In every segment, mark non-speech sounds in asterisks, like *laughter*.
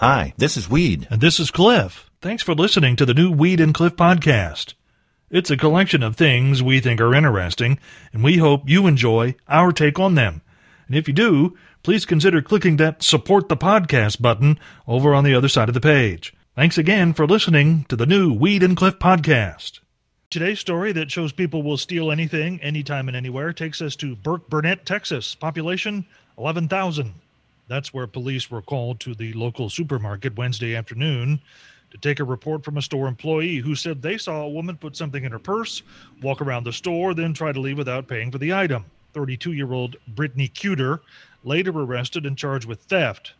Hi, this is Wade. And this is Cliff. Thanks for listening to the new Wade and Cliff podcast. It's a collection of things we think are interesting, and we hope you enjoy our take on them. And if you do, please consider clicking that support the podcast button over on the other side of the page. Thanks again for listening to the new Wade and Cliff podcast. Today's story that shows people will steal anything, anytime, and anywhere takes us to Burkburnett, Texas. Population 11,000. That's where police were called to the local supermarket Wednesday afternoon to take a report from a store employee who said they saw a woman put something in her purse, walk around the store, then try to leave without paying for the item. 32 year old Brittany Cuter later arrested and charged with theft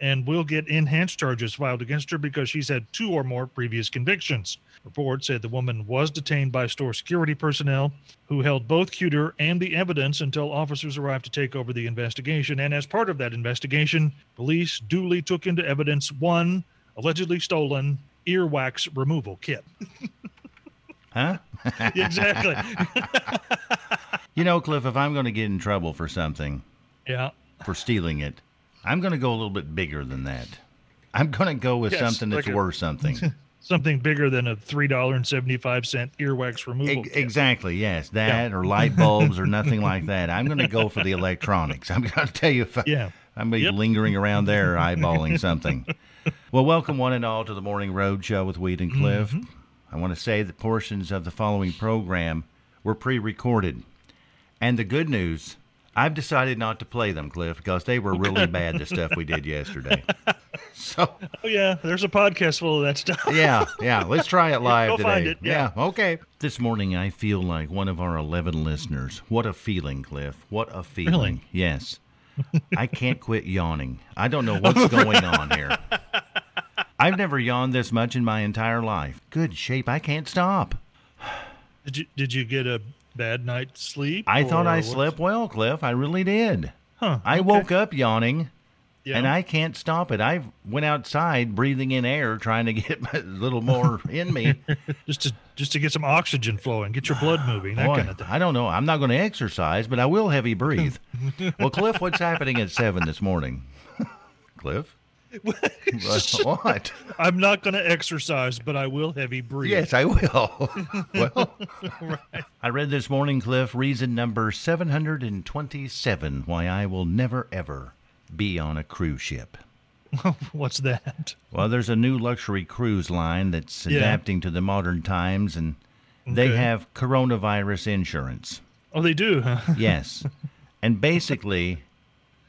and will get enhanced charges filed against her because she's had two or more previous convictions. Reports said the woman was detained by store security personnel who held both Cuter and the evidence until officers arrived to take over the investigation. And as part of that investigation, police duly took into evidence one allegedly stolen earwax removal kit. *laughs* Huh? *laughs* exactly. *laughs* You know, Cliff, if I'm going to get in trouble for something, yeah. for stealing it, I'm going to go a little bit bigger than that. I'm going to go with Yes, something that's like a- worth something. *laughs* Something bigger than a $3.75 earwax removal kit. exactly, yes. That or light bulbs or nothing like *laughs* that. I'm going to go for the electronics. I'm going to tell you if I, Yeah. I'm going to Yep. be lingering around there eyeballing *laughs* something. Well, welcome one and all to the Morning Road Show with Wade and Cliff. Mm-hmm. I want to say that portions of the following program were pre recorded. And the good news, I've decided not to play them, Cliff, because they were really *laughs* bad, the stuff we did yesterday. *laughs* So, Oh, yeah. There's a podcast full of that stuff. *laughs* yeah, yeah, let's try it live go today. find it, yeah. okay. This morning, I feel like one of our 11 listeners. What a feeling, Cliff. What a feeling. Really? Yes. I can't quit yawning. I don't know what's going on here. I've never yawned this much in my entire life. Good shape. I can't stop. Did you did you get a bad night's sleep? I thought I what's- slept well, Cliff. I really did. Huh. I okay. woke up yawning. Yeah. and I can't stop it. I went outside breathing in air, trying to get *laughs* a little more in me. *laughs* just to just to get some oxygen flowing, get your blood moving, that *sighs* Boy, kind of thing. I don't know. I'm not going to exercise, but I will heavy breathe. *laughs* well, Cliff, what's happening at seven this morning? Cliff, what? *laughs* I'm not going to exercise, but I will heavy breathe. Yes, I will. *laughs* well, I read this morning, Cliff, reason number 727 why I will never ever be on a cruise ship. *laughs* What's that? Well, there's a new luxury cruise line that's Yeah. adapting to the modern times, and they Okay. have coronavirus insurance. Oh, they do, huh? Yes. and basically,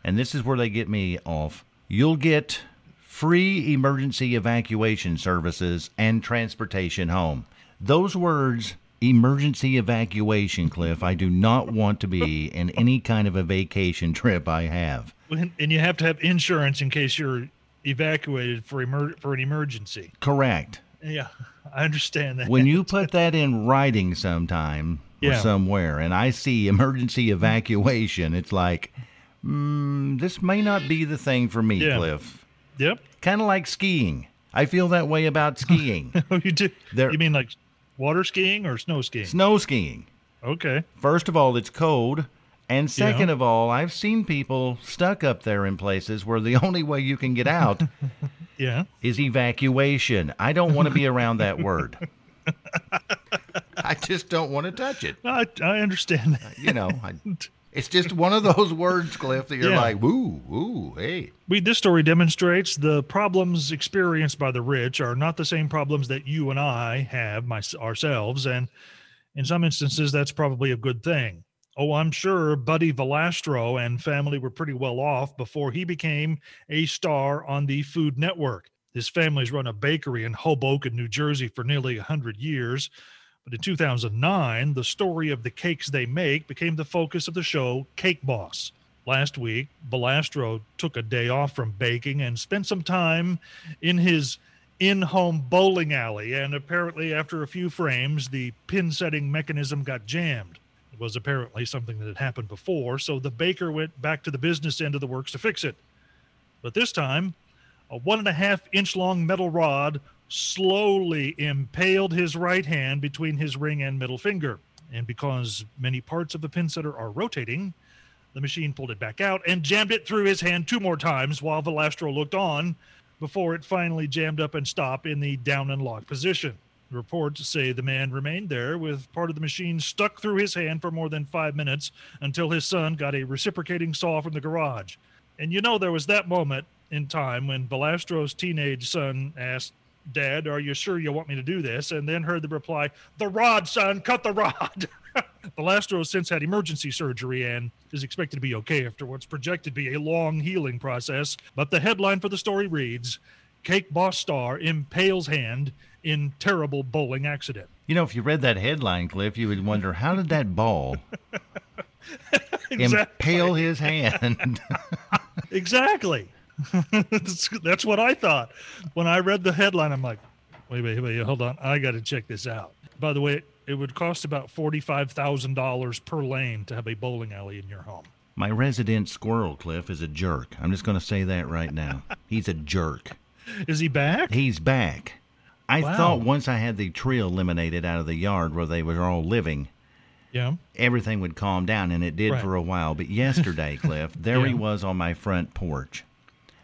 and this is where they get me off, you'll get free emergency evacuation services and transportation home. Those words, emergency evacuation, Cliff, I do not want to be in any kind of a vacation *laughs* trip I have. And you have to have insurance in case you're evacuated for emer- for an emergency. Correct. Yeah, *laughs* I understand that. When you put that in writing sometime or somewhere and I see emergency evacuation, it's like, mm, this may not be the thing for me, Yeah. Cliff. Yep. Kind of like skiing. I feel that way about *laughs* skiing. Oh, you do. There- You mean like water skiing or snow skiing? Snow skiing. Okay. First of all, it's cold. And second of all, I've seen people stuck up there in places where the *laughs* only way you can get out *laughs* Yeah. is evacuation. I don't want to be around that word. I just don't want to touch it. I, I understand that. You know, I, it's just one of those words, Cliff, that you're Yeah. like, woo, woo, hey. We, this story demonstrates the problems experienced by the rich are not the same problems that you and I have my, ourselves. And in some instances, that's probably a good thing. Oh, I'm sure Buddy Valastro and family were pretty well off before he became a star on the Food Network. His family's run a bakery in Hoboken, New Jersey for nearly 100 years. But in 2009, the story of the cakes they make became the focus of the show Cake Boss. Last week, Valastro took a day off from baking and spent some time in his in home bowling alley. And apparently, after a few frames, the pin setting mechanism got jammed. It was apparently something that had happened before, so the baker went back to the business end of the works to fix it. But this time, a one and a half inch long metal rod slowly impaled his right hand between his ring and middle finger. And because many parts of the pin setter are rotating, the machine pulled it back out and jammed it through his hand two more times while Valastro looked on, before it finally jammed up and stopped in the down and lock position. Reports say the man remained there with part of the machine stuck through his hand for more than five minutes until his son got a reciprocating saw from the garage. And you know, there was that moment in time when Valastro's teenage son asked, Dad, are you sure you want me to do this? And then heard the reply, The rod, son, cut the rod. *laughs* the Valastro has since had emergency surgery and is expected to be okay after what's projected to be a long healing process. But the headline for the story reads Cake Boss star impales hand in terrible bowling accident. You know, if you read that headline, Cliff, you would wonder how did that ball *laughs* impale his hand? *laughs* exactly. That's, what I thought. When I read the headline, I'm like, wait, wait, wait, hold on. I got to check this out. By the way, it would cost about $45,000 per lane to have a bowling alley in your home. My resident squirrel, Cliff, is a jerk. I'm just going to say that right now. He's a jerk. Is he back? He's back. I Wow. thought once I had the tree eliminated out of the yard where they were all living, Yeah. everything would calm down, and it did Right. for a while. But yesterday, *laughs* Cliff, there he was on my front porch.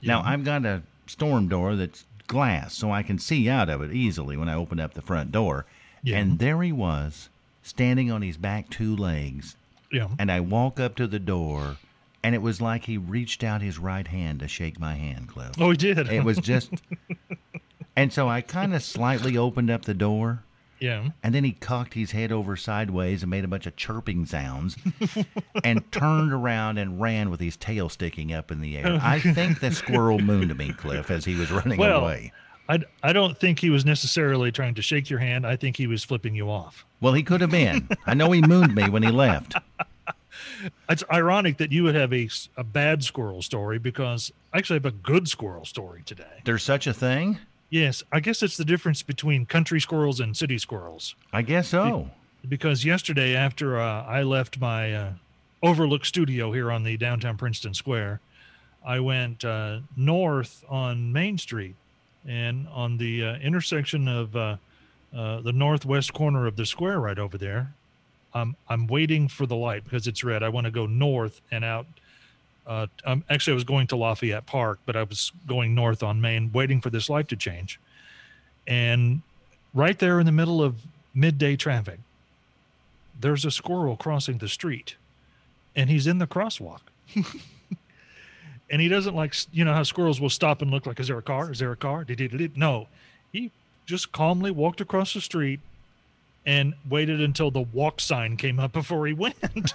Now, I've got a storm door that's glass, so I can see out of it easily when I open up the front door. Yeah. And there he was, standing on his back two legs. Yeah. And I walk up to the door, and it was like he reached out his right hand to shake my hand, Cliff. Oh, he did. It was *laughs* just. and so I kind of slightly opened up the door, yeah. and then he cocked his head over sideways and made a bunch of chirping sounds *laughs* and turned around and ran with his tail sticking up in the air. Oh. I *laughs* think the squirrel mooned me, Cliff, as he was running Well, away. I, I don't think he was necessarily trying to shake your hand. I think he was flipping you off. Well, he could have been. I know he mooned me when he left. *laughs* It's ironic that you would have a, a bad squirrel story because I actually have a good squirrel story today. There's such a thing? Yes, I guess it's the difference between country squirrels and city squirrels. I guess so. Because yesterday, after uh, I left my uh, Overlook studio here on the downtown Princeton Square, I went uh, north on Main Street and on the uh, intersection of uh, uh, the northwest corner of the square right over there. I'm I'm waiting for the light because it's red. I want to go north and out. Uh, um, actually, I was going to Lafayette Park, but I was going north on Main, waiting for this light to change. And right there in the middle of midday traffic, there's a squirrel crossing the street, and he's in the crosswalk. *laughs* and he doesn't like you know how squirrels will stop and look like, is there a car? Is there a car? No, he just calmly walked across the street and waited until the walk sign came up before he went. *laughs*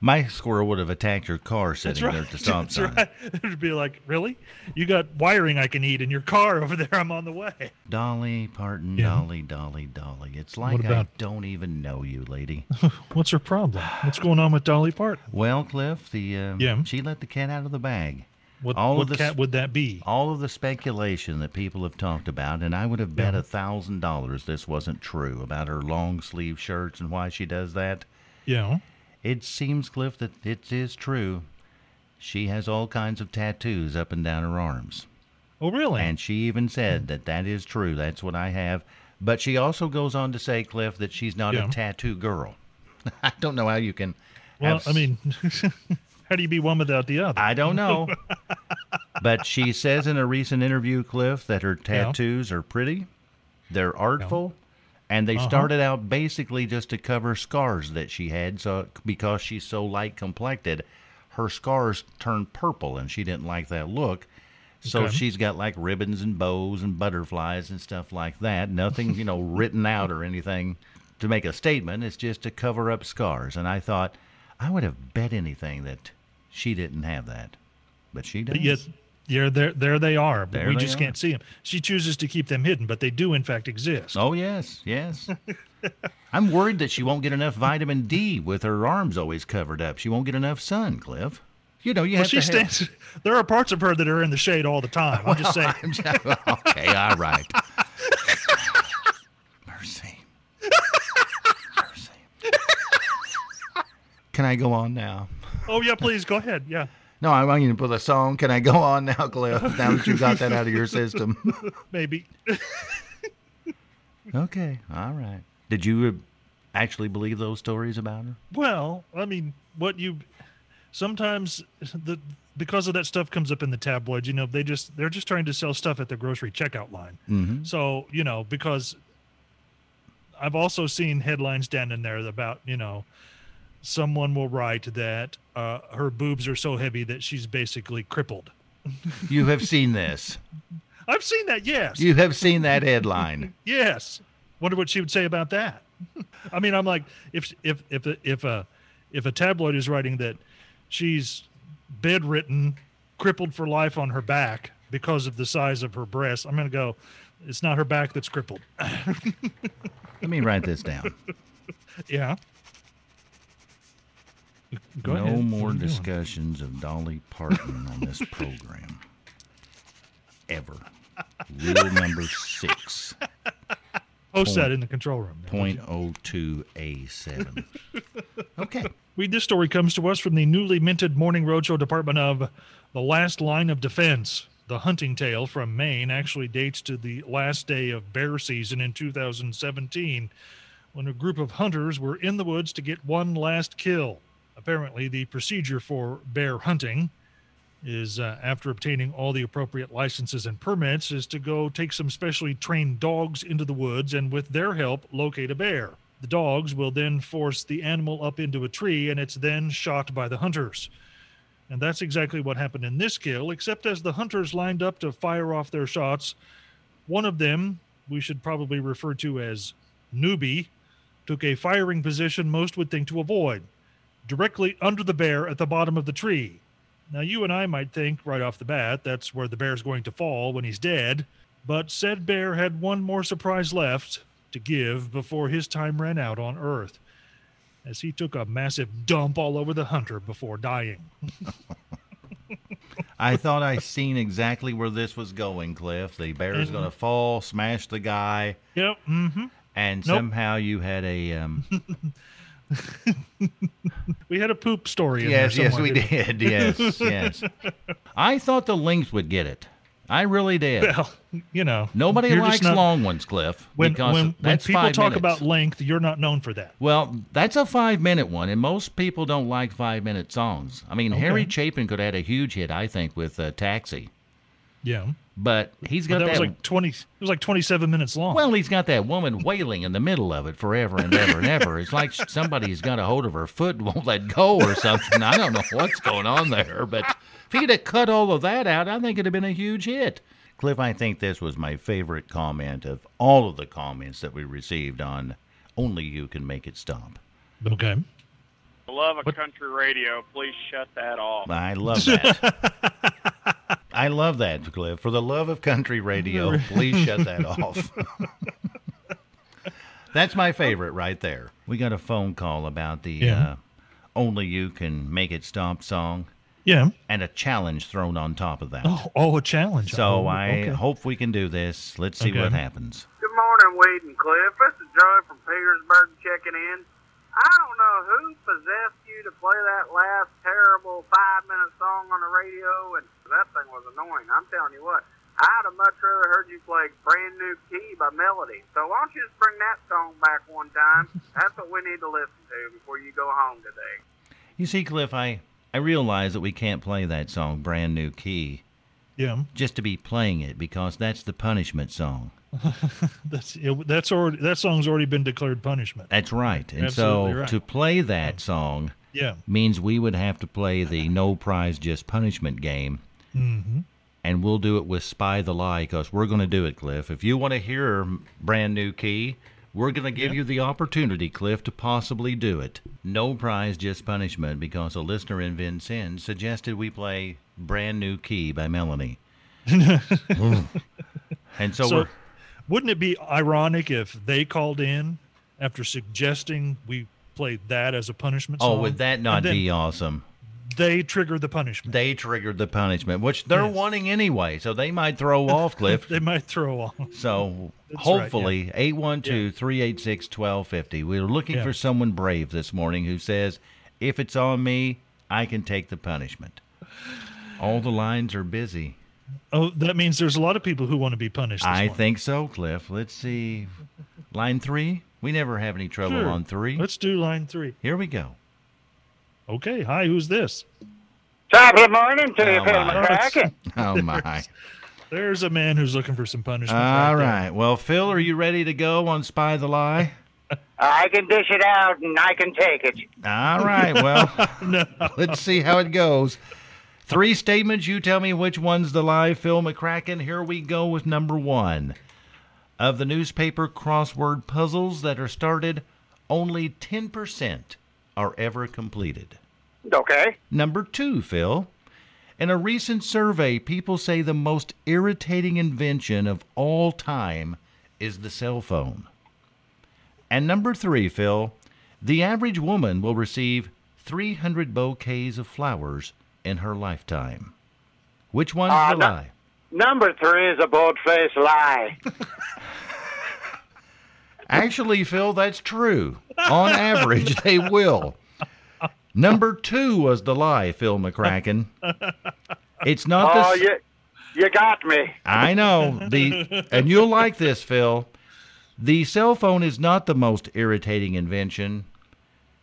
My squirrel would have attacked your car sitting right. there at the *laughs* stop That's sign. right. *laughs* It'd be like, really? You got wiring I can eat in your car over there. I'm on the way. Dolly Parton, Yeah. Dolly, Dolly, Dolly. It's like I don't even know you, lady. *laughs* What's her problem? What's going on with Dolly Parton? well, Cliff, the uh, Yeah. she let the cat out of the bag. What, All of what this- cat would that be? All of the speculation that people have talked about, and I would have bet a thousand dollars this wasn't true about her long sleeve shirts and why she does that. Yeah. It seems, Cliff, that it is true. She has all kinds of tattoos up and down her arms. Oh, really? And she even said that that is true. That's what I have. But she also goes on to say, Cliff, that she's not Yeah. a tattoo girl. *laughs* I don't know how you can. well, I mean, *laughs* how do you be one without the other? I don't know. *laughs* but she says in a recent interview, Cliff, that her tattoos are pretty, they're artful, and they Uh-huh. started out basically just to cover scars that she had. So because she's so light complected, her scars turned purple, and she didn't like that look. So Okay. she's got like ribbons and bows and butterflies and stuff like that. Nothing, you know, *laughs* written out or anything to make a statement. It's just to cover up scars. And I thought I would have bet anything that she didn't have that, but she does. But yet, yeah, there, there they are. But There we just are. can't see them. She chooses to keep them hidden, but they do in fact exist. Oh yes, yes. I'm worried that she won't get enough vitamin D with her arms always covered up. She won't get enough sun, Cliff. You know, you Well, have she to have- stands. There are parts of her that are in the shade all the time. I'm just *laughs* saying. I'm *laughs* just- okay, all right. *laughs* Mercy. Mercy. Can I go on now? Oh yeah, please go ahead. Yeah, No, I want you to put a song. Can I go on now, Cliff? *laughs* Now that you got that out of your system. *laughs* maybe. *laughs* okay, all right. Did you uh, actually believe those stories about her? Well, I mean, what you sometimes the because of that stuff comes up in the tabloids. You know, they just they're just trying to sell stuff at the grocery checkout line. Mm-hmm. So you know, because I've also seen headlines down in there about you know, someone will write that uh, her boobs are so heavy that she's basically crippled. *laughs* You have seen this. I've seen that. Yes. You have seen that headline. *laughs* Yes. Wonder what she would say about that. *laughs* I mean, I'm like, if if if if a if a tabloid is writing that she's bedridden, crippled for life on her back because of the size of her breasts, I'm going to go. It's not her back that's crippled. Let me write this down. yeah. Go no ahead. more you doing? discussions of Dolly Parton on this *laughs* program. Ever. Rule number six. Post that in the control room. there, would you? Point oh two A seven. *laughs* Okay. Read this story comes to us from the newly minted Morning Roadshow department of The Last Line of Defense. The hunting tale from Maine actually dates to the last day of bear season in 2017 when a group of hunters were in the woods to get one last kill. Apparently, the procedure for bear hunting is uh, after obtaining all the appropriate licenses and permits is to go take some specially trained dogs into the woods and with their help locate a bear. The dogs will then force the animal up into a tree and it's then shot by the hunters. And that's exactly what happened in this kill except as the hunters lined up to fire off their shots one of them we should probably refer to as newbie took a firing position most would think to avoid directly under the bear at the bottom of the tree now, you and I might think right off the bat that's where the bear's going to fall when he's dead, but said bear had one more surprise left to give before his time ran out on Earth, as he took a massive dump all over the hunter before dying. *laughs* I thought I seen exactly where this was going, Cliff. The bear is going to fall, smash the guy, Yep. Mm-hmm. and Nope. somehow you had a. Um, *laughs* *laughs* We had a poop story. In yes, yes, we didn't. Yes, yes. *laughs* I thought the lynx would get it. I really did. Well, you know, Nobody likes not- long ones, Cliff. When because when, when that's people five talk minutes. about length, you're not known for that. Well, that's a five minute one, and most people don't like five minute songs. I mean, Harry Chapin could have had a huge hit, I think, with uh, Taxi, Yeah, but he's got that that. was like twenty. It was like twenty-seven minutes long. well, he's got that woman wailing in the middle of it forever and ever and ever. It's like *laughs* somebody's got a hold of her foot and won't let go or something. I don't know what's going on there, but if he'd have cut all of that out, I think it'd have been a huge hit. Cliff, I think this was my favorite comment of all of the comments that we received on Only You Can Make It Stop. okay. The love a What- country radio, please shut that off. I love that. *laughs* I love that, Cliff. For the love of country radio, *laughs* please shut that *laughs* off. That's my favorite right there. We got a phone call about the Yeah. uh, Only You Can Make It Stop song Yeah. and a challenge thrown on top of that. Oh, oh, a challenge. so Oh, I okay. hope we can do this. Let's see Okay. what happens. Good morning, Wade and Cliff. This is Joe from Petersburg checking in. I don't know who possessed you to play that last terrible five minute song on the radio, and that thing was annoying. I'm telling you what, I'd have much rather heard you play Brand New Key by Melody. So why don't you just bring that song back one time? That's what we need to listen to before you go home today. You see, Cliff, I, I realize that we can't play that song, Brand New Key, Yeah. just to be playing it because that's the punishment song. *laughs* That's it, that's already that song's already been declared punishment. That's right. And Absolutely so right. to play that song Yeah. means we would have to play the no prize, just punishment game. Mm-hmm. And we'll do it with Spy the Lie because we're going to do it, Cliff. If you want to hear brand new key, we're going to give you the opportunity, Cliff, to possibly do it. No prize, just punishment because a listener in Vincennes suggested we play brand new key by Melanie. *laughs* And so, So, we're. Wouldn't it be ironic if they called in after suggesting we play that as a punishment oh, Song, Oh, would that not be awesome? They trigger the punishment. they triggered the punishment, which they're Yes. wanting anyway, so they might throw *laughs* off Cliff. They might throw off. So That's hopefully, 812 386 1250. We're looking Yeah. for someone brave this morning who says, if it's on me, I can take the punishment. All the lines are busy. Oh, that means there's a lot of people who want to be punished. This I morning. think so, Cliff. Let's see. Line three? We never have any trouble Sure. on three. Let's do line three. Here we go. Okay. Hi, who's this? Top of the morning to you, Oh, Phil my. McCracken. *laughs* Oh my! *laughs* There's a man who's looking for some punishment. All right. right. Well, Phil, are you ready to go on Spy the Lie? I can dish it out and I can take it. All right. Well, *laughs* No. let's see how it goes. Three statements. You tell me which one's the lie. Phil McCracken. Here we go with number one. Of the newspaper crossword puzzles that are started, only 10% are ever completed. Okay. Number two, Phil. In a recent survey, people say the most irritating invention of all time is the cell phone. And number three, Phil. The average woman will receive 300 bouquets of flowers in her lifetime. Which one's Uh, the no- lie? Number three is a bold-faced lie. Actually, Phil, that's true. On average, they will. Number two was the lie, Phil McCracken. It's not the. Oh, you, you got me. I know the, and you'll like this, Phil. The cell phone is not the most irritating invention.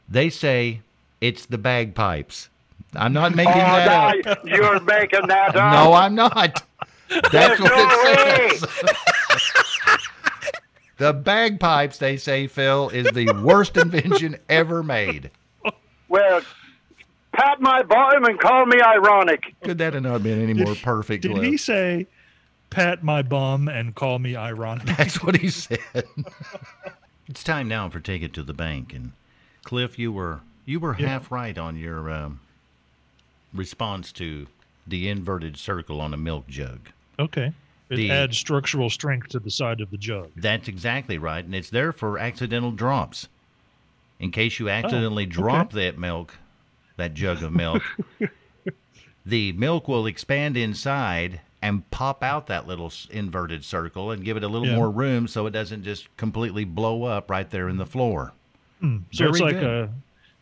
They say it's the bagpipes. I'm not making Oh, that now up. you're making that *laughs* up. No, I'm not. That's There's what no it says. *laughs* the bagpipes, they say, Phil, is the worst invention ever made. Well, pat my bottom and call me ironic. Could that have not been any more perfect? Did Cliff? he say, pat my bum and call me ironic? *laughs* That's what he said. it's time now for take it to the bank. And Cliff, you were you were Yeah. half right on your um, response to the inverted circle on a milk jug. Okay. It The- adds structural strength to the side of the jug. That's exactly right, and it's there for accidental drops. In case you accidentally oh, drop that milk, that jug of milk, *laughs* the milk will expand inside and pop out that little inverted circle and give it a little Yeah. more room so it doesn't just completely blow up right there in the floor. Hmm. So it's like good. a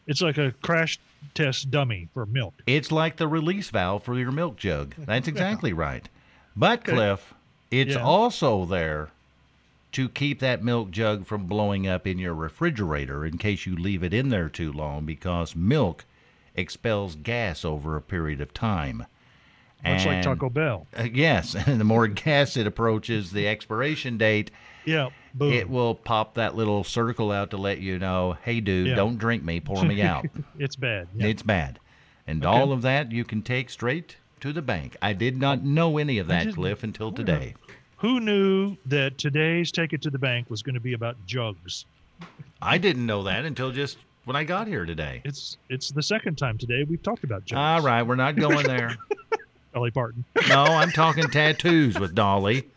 it's like a crash test dummy for milk. It's like the release valve for your milk jug. That's *laughs* exactly right. But Okay. Cliff, it's Yeah. also there to keep that milk jug from blowing up in your refrigerator in case you leave it in there too long because milk expels gas over a period of time. Much like Taco Bell. Uh, yes, *laughs* and the more *laughs* gas it approaches the expiration date, Yeah. Boom. it will pop that little circle out to let you know, hey, dude, Yeah. don't drink me, pour me out. *laughs* It's bad. Yeah. It's bad. And Okay. all of that you can take straight to the bank. I did not know any of that, didn't- Cliff, until today. Who knew that today's Take It to the Bank was going to be about jugs? I didn't know that until just when I got here today. It's it's the second time today we've talked about jugs. All right, we're not going there. *laughs* Dolly Parton. *laughs* No, I'm talking tattoos with Dolly.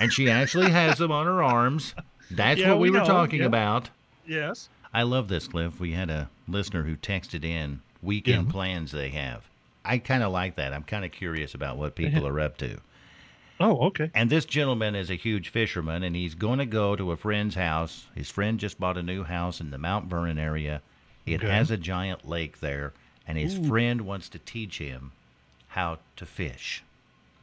And she actually has them on her arms. That's Yeah, what we, we were know, talking yeah. about. Yes. I love this, Cliff. We had a listener who texted in weekend Yeah. plans they have. I kind of like that. I'm kind of curious about what people are up to. Oh, okay. And this gentleman is a huge fisherman, and he's going to go to a friend's house. His friend just bought a new house in the Mount Vernon area. It Okay. has a giant lake there, and his friend wants to teach him how to fish.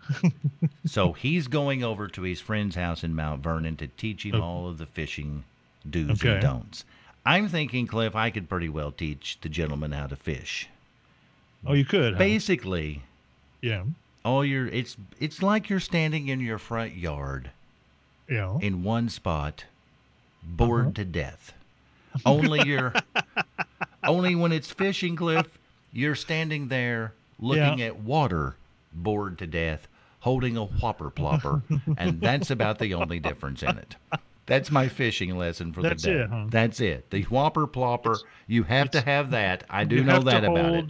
*laughs* so he's going over to his friend's house in Mount Vernon to teach him Oh. all of the fishing do's Okay. and don'ts. I'm thinking, Cliff, I could pretty well teach the gentleman how to fish. Oh, you could. huh? Basically, Yeah. all your it's it's like you're standing in your front yard Yeah. in one spot, bored Uh-huh. to death. Only you're *laughs* only when it's fishing, Cliff, you're standing there looking Yeah. at water, bored to death, holding a whopper plopper, *laughs* and that's about the only difference in it. That's my fishing lesson for That's the day. it, huh? That's it. The whopper plopper, you have to have that. I do know that about it.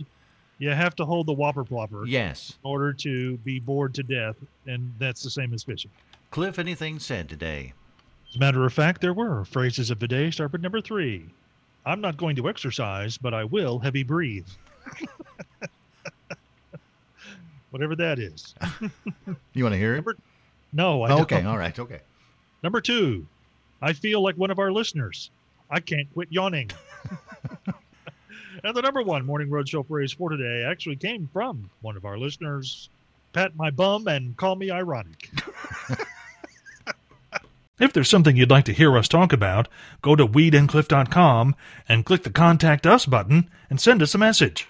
You have to hold the whopper plopper Yes. in order to be bored to death, and that's the same as fishing. Cliff, anything said today? As a matter of fact, there were phrases of the day. Start with number three. I'm not going to exercise, but I will heavy breathe. *laughs* whatever that is. *laughs* you want to hear it? Number, no, I oh, Okay, all right, okay. Number two, I feel like one of our listeners. I can't quit yawning. *laughs* and the number one Morning Roadshow phrase for today actually came from one of our listeners, Pat My Bum and Call Me Ironic. *laughs* If there's something you'd like to hear us talk about, go to wadeandcliff.com and click the Contact Us button and send us a message.